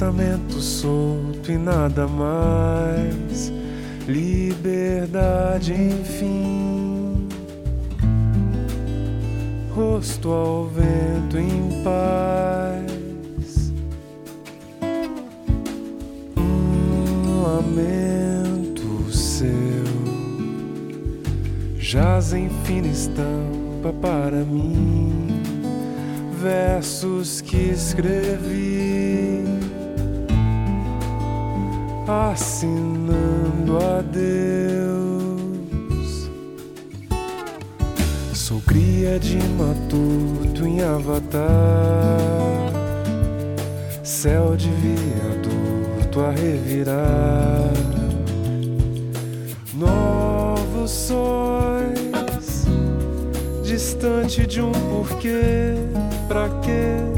pensamento solto e nada mais. Liberdade, enfim. Rosto ao vento em paz. Um lamento seu jaz em fina estampa para mim. Versos que escrevi assinando a Deus. Sou cria de matuto em Avatar, céu de viaduto a revirar, novos sóis, distante de um porquê, pra quê?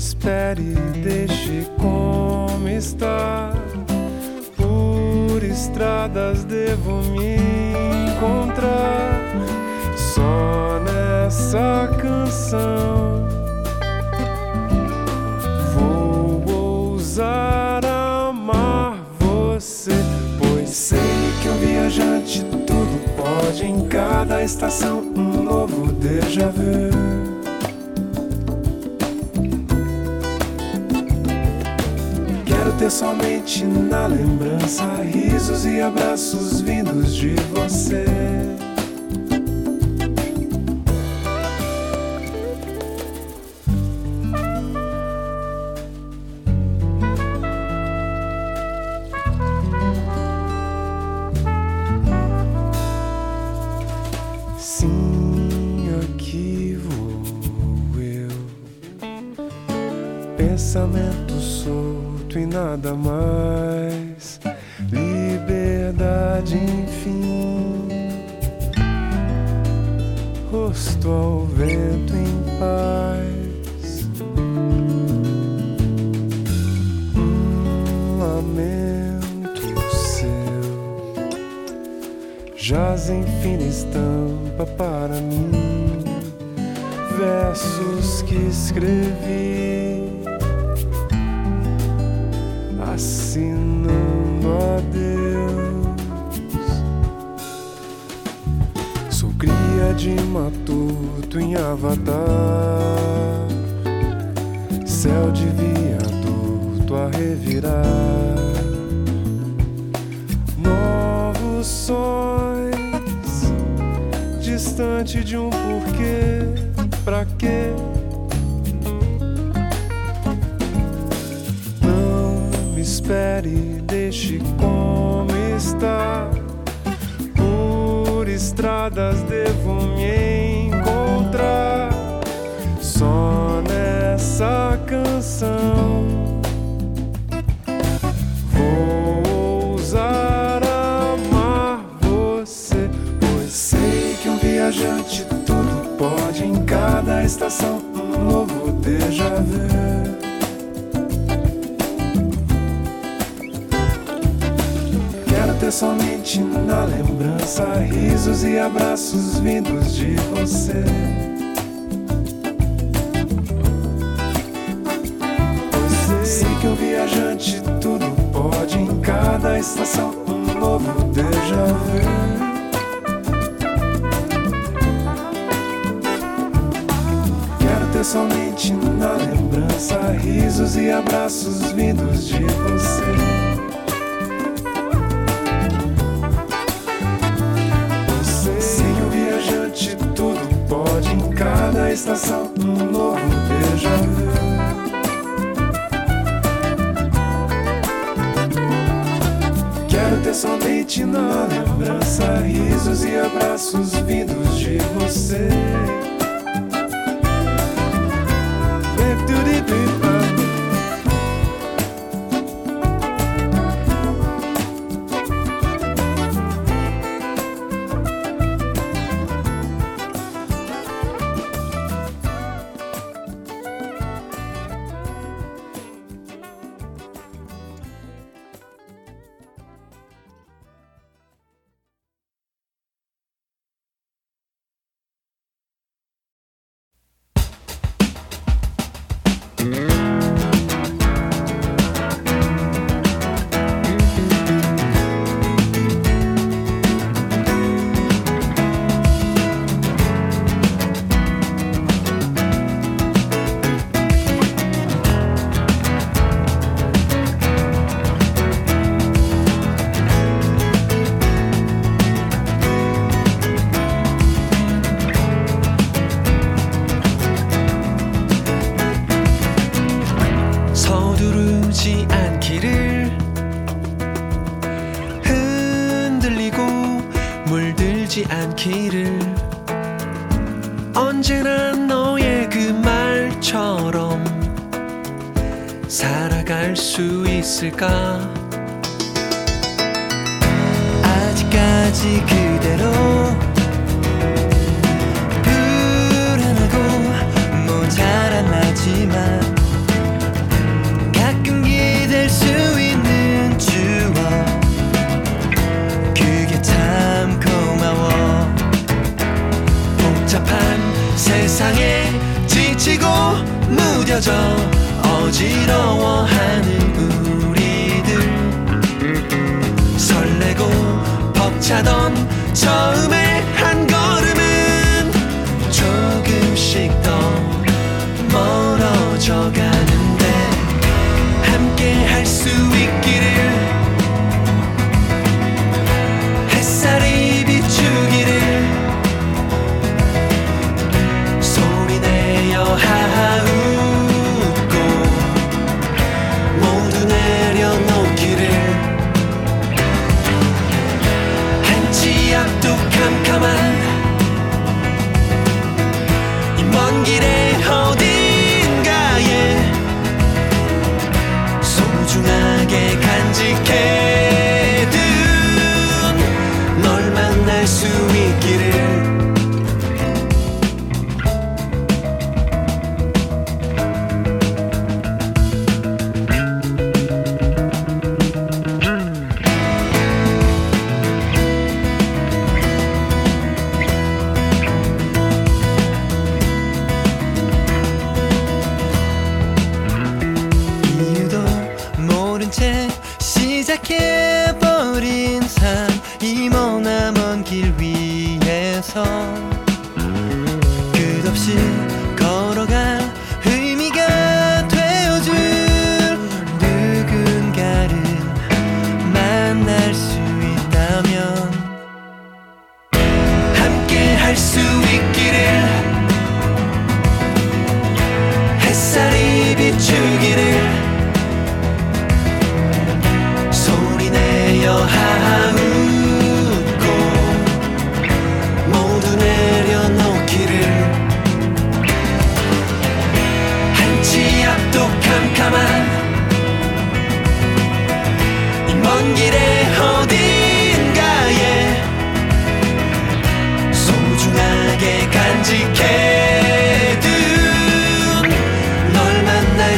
Espere, deixe como está. Por estradas devo me encontrar. Só nessa canção vou ousar amar você. Pois sei que o viajante tudo pode. Em cada estação, um novo déjà vu. Ter somente na lembrança risos e abraços vindos de você. Na lembrança risos e abraços vindos de você. cada estação um novo vu. Quero ter somente na lembrança risos e abraços vindos de você. 느껴져 어지러워하는 우리들. 설레고 벅차던 처음에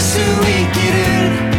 すり切る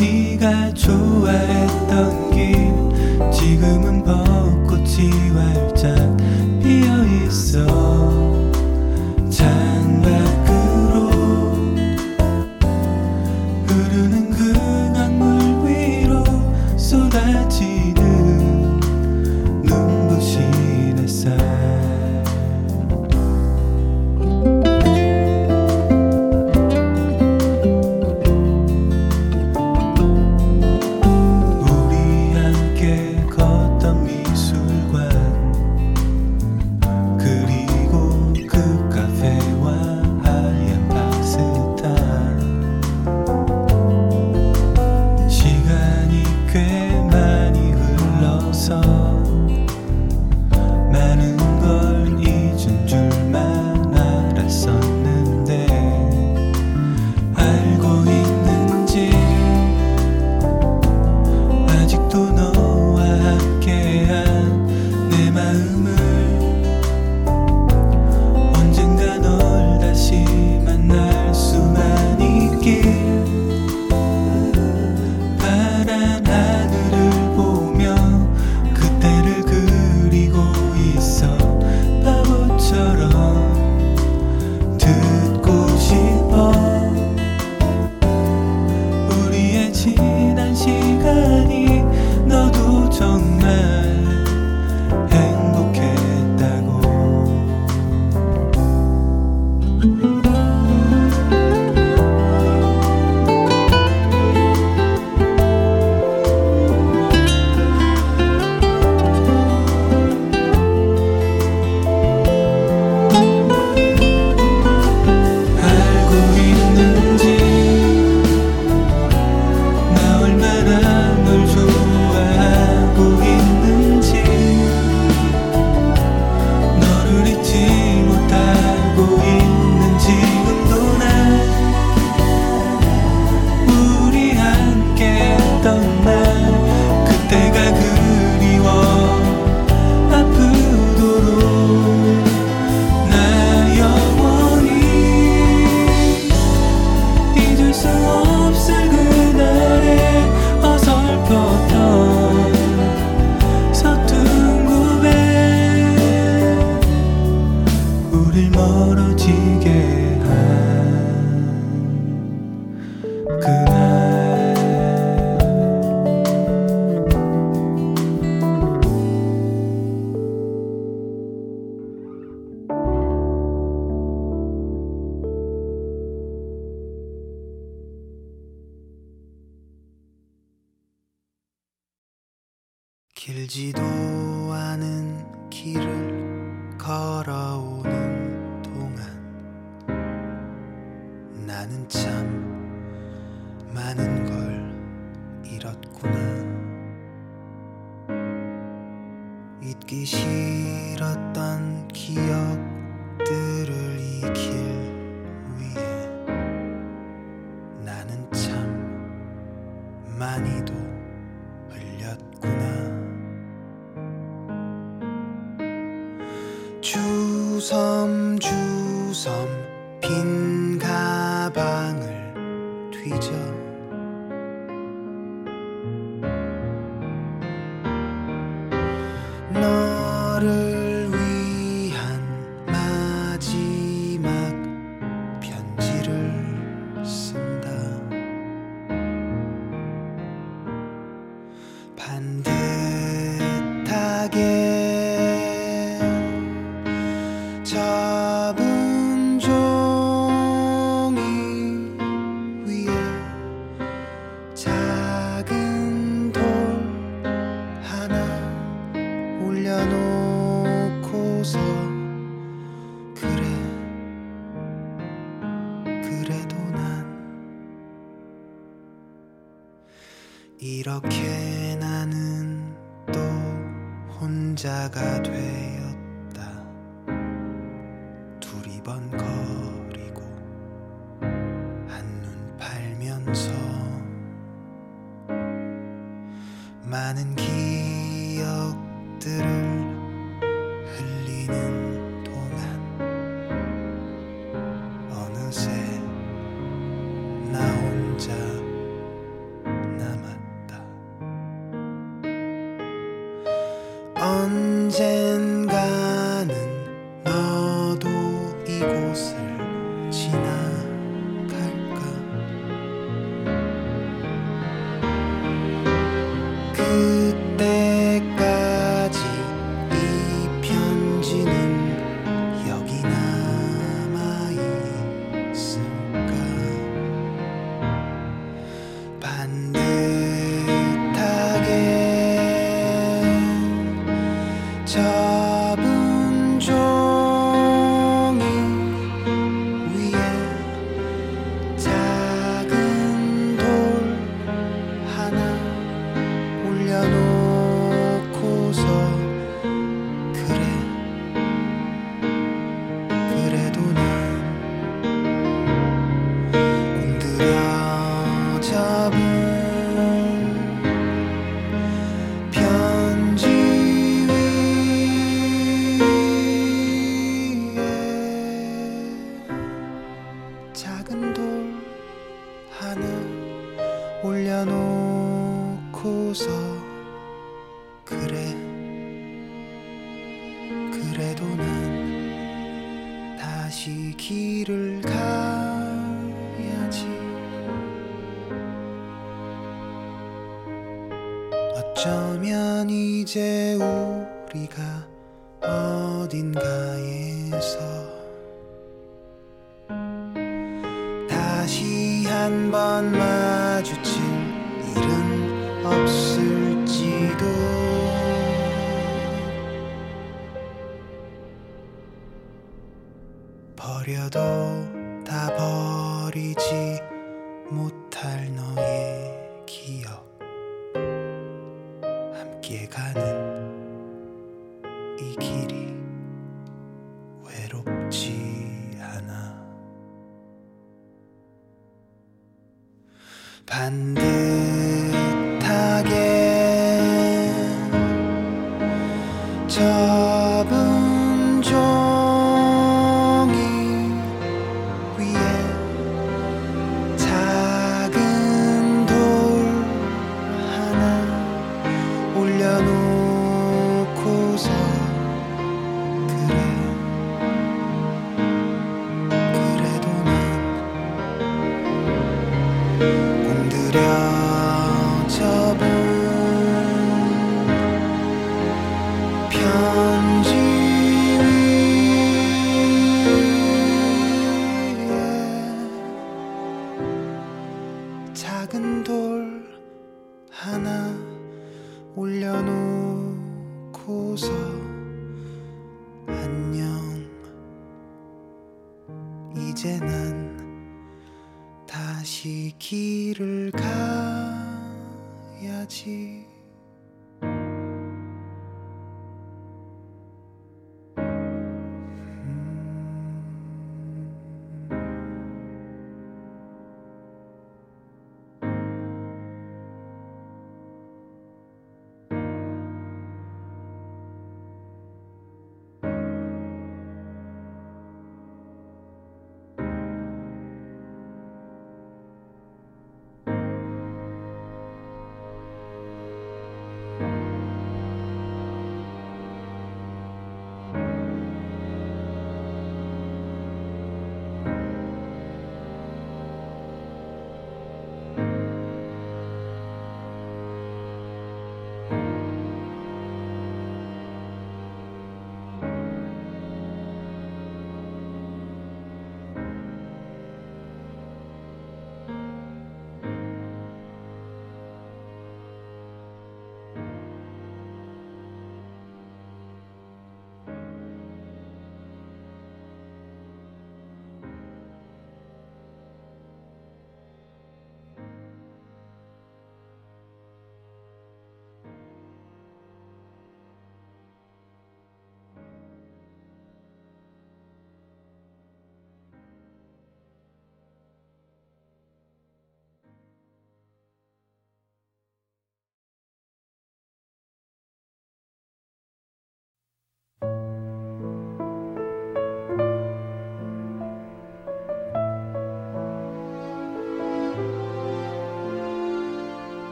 네가 좋아했던 길 지금은 벚꽃이 활짝 피어 있어. 이렇게 나는 또 혼자가 돼요. todo.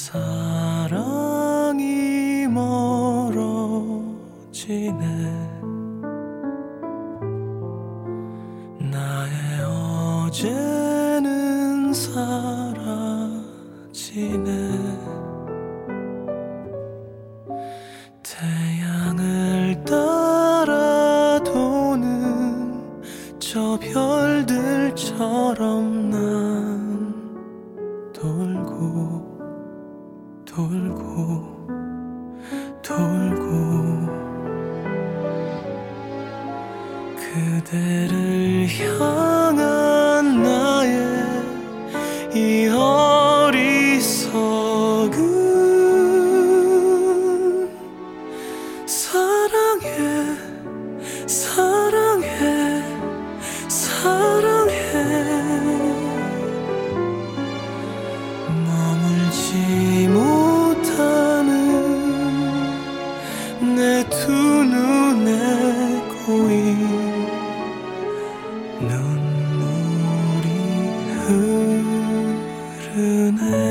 사랑 turn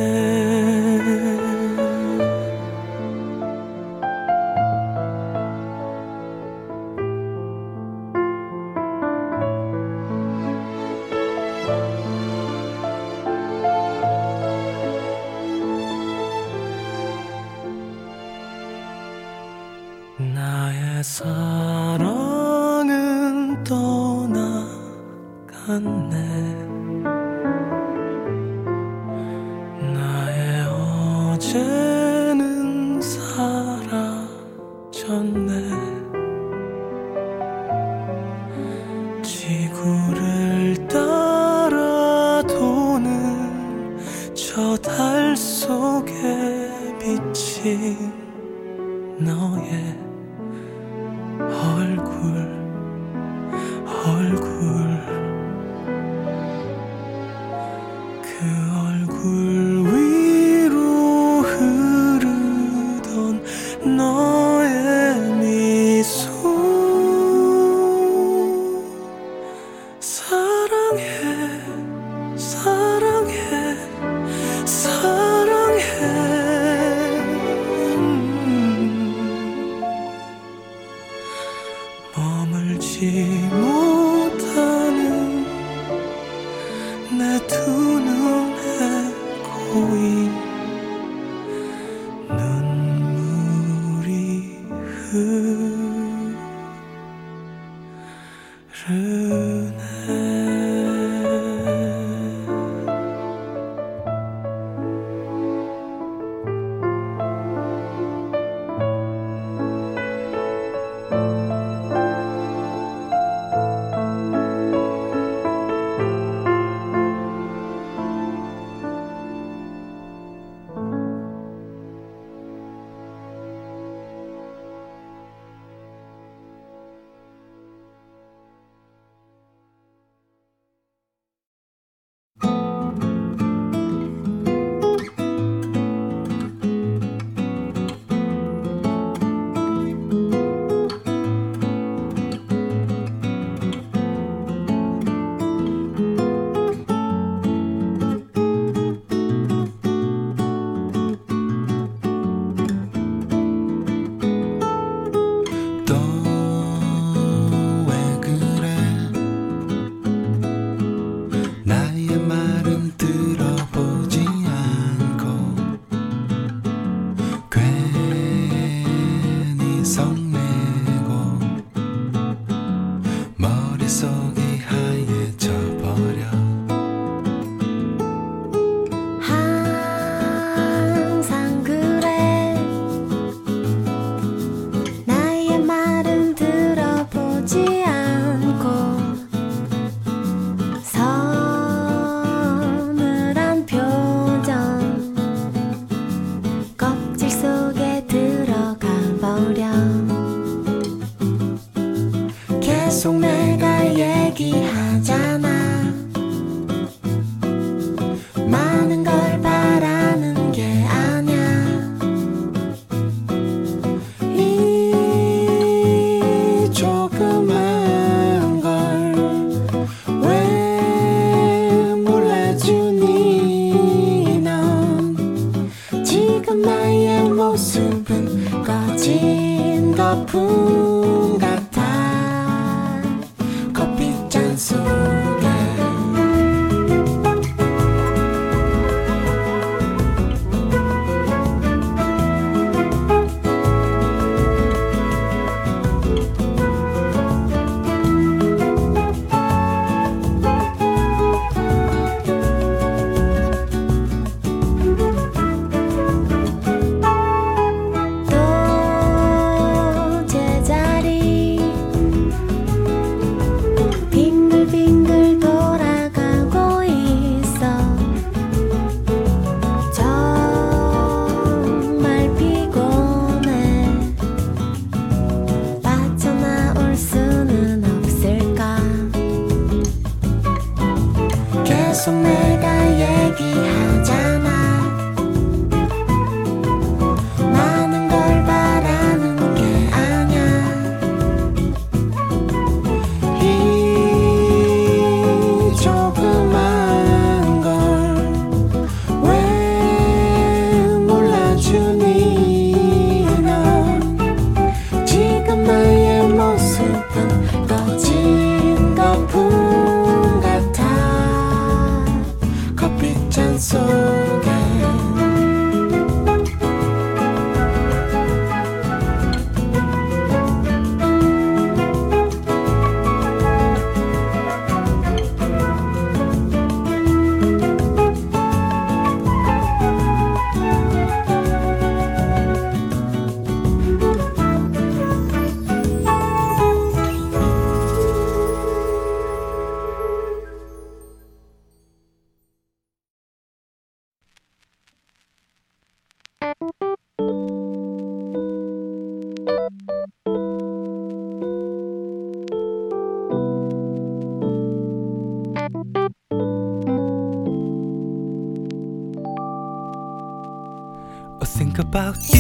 about you